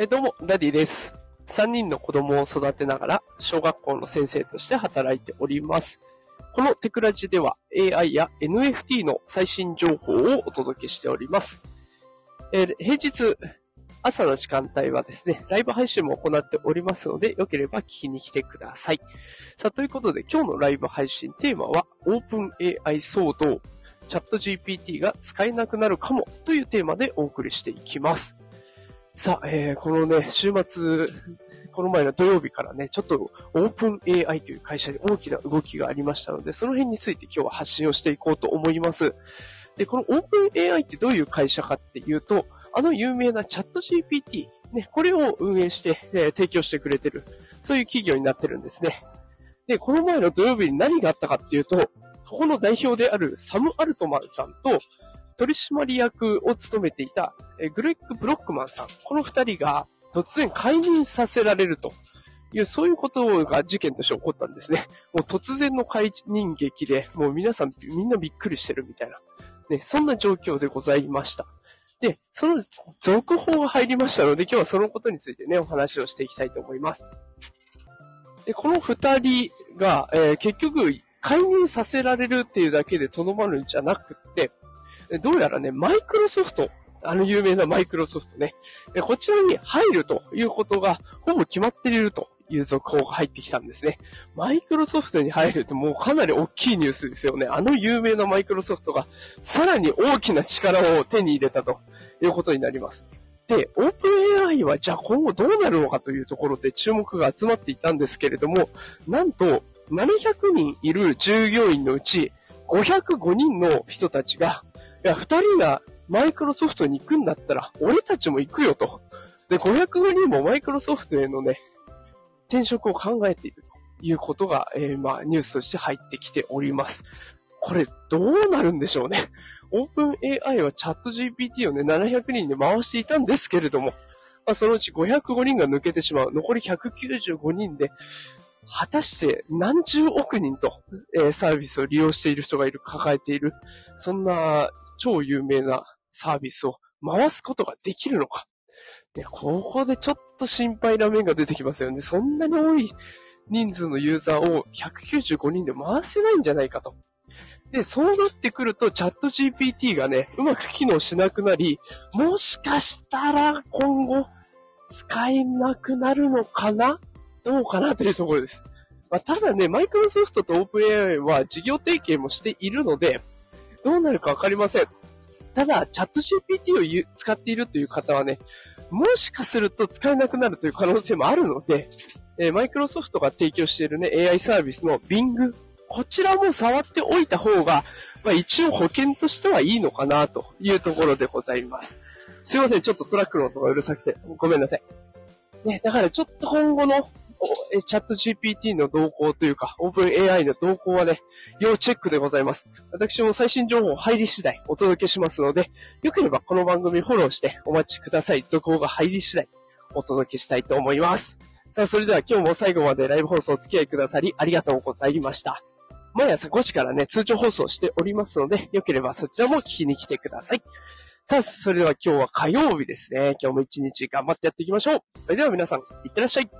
えどうも、ダディです。3人の子供を育てながら、小学校の先生として働いております。このテクラジでは AI や NFT の最新情報をお届けしております。え平日、朝の時間帯はですね、ライブ配信も行っておりますので、よければ聞きに来てください。さあ、ということで今日のライブ配信テーマは、 OpenAI 騒動、 ChatGPT が使えなくなるかもというテーマでお送りしていきます。さあ、えー、このね、週末、この前の土曜日からね、ちょっとオープン AI という会社に大きな動きがありましたので、その辺について今日は発信をしていこうと思います。で、このオープン AI ってどういう会社かっていうと、あの有名なチャット GPT、ね、これを運営して、えー提供してくれてる、そういう企業になってるんですね。で、この前の土曜日に何があったかっていうと、ここの代表であるサム・アルトマンさんと、取締役を務めていたえグレッグ・ブロックマンさん、この二人が突然解任させられるという、そういうことが事件として起こったんですね。もう突然の解任劇で、もう皆さんみんなびっくりしてるみたいな、ね、そんな状況でございました。で、その続報が入りましたので、今日はそのことについてね、お話をしていきたいと思います。で、この二人が、えー結局、解任させられるっていうだけでとどまるんじゃなくて、どうやらね、マイクロソフト、あの有名なマイクロソフトね、こちらに入るということがほぼ決まっているという続報が入ってきたんですね。マイクロソフトに入るってもうかなり大きいニュースですよね。あの有名なマイクロソフトがさらに大きな力を手に入れたということになります。で、オープン AI はじゃあ今後どうなるのかというところで注目が集まっていたんですけれども、なんと700人いる従業員のうち505人の人たちが、や、2人がマイクロソフトに行くんだったら、俺たちも行くよと。で、505人もマイクロソフトへのね、転職を考えているということが、えーまあ、ニュースとして入ってきております。これ、どうなるんでしょうね。オープン AI はチャット GPT をね、700人で回していたんですけれども、まあ、そのうち505人が抜けてしまう。残り195人で、果たして何十億人と、えーサービスを利用している人がいる、抱えている、そんな超有名なサービスを回すことができるのか。で、ここでちょっと心配な面が出てきますよね。そんなに多い人数のユーザーを195人で回せないんじゃないかと。で、そうなってくると、チャット GPT がね、うまく機能しなくなり、もしかしたら今後、使えなくなるのかなどうかなというところです。まあ、ただね、マイクロソフトとオープン AI は事業提携もしているので、どうなるかわかりません。ただ、チャット GPT を使っているという方はね、もしかすると使えなくなるという可能性もあるので、えーマイクロソフトが提供しているね、AI サービスの Bing、こちらも触っておいた方が、まあ一応保険としてはいいのかなというところでございます。すいません、ちょっとトラックの音がうるさくて、ごめんなさい。ね、だからちょっと今後のチャット GPT の動向というか、オープン AI の動向はね、要チェックでございます。私も最新情報入り次第お届けしますので、よければこの番組フォローしてお待ちください。続報が入り次第お届けしたいと思います。さあ、それでは今日も最後までライブ放送お付き合いくださりありがとうございました。毎朝5時からね、通常放送しておりますので、よければそちらも聞きに来てください。さあ、それでは今日は火曜日ですね。今日も一日頑張ってやっていきましょう。それでは皆さん、いってらっしゃい。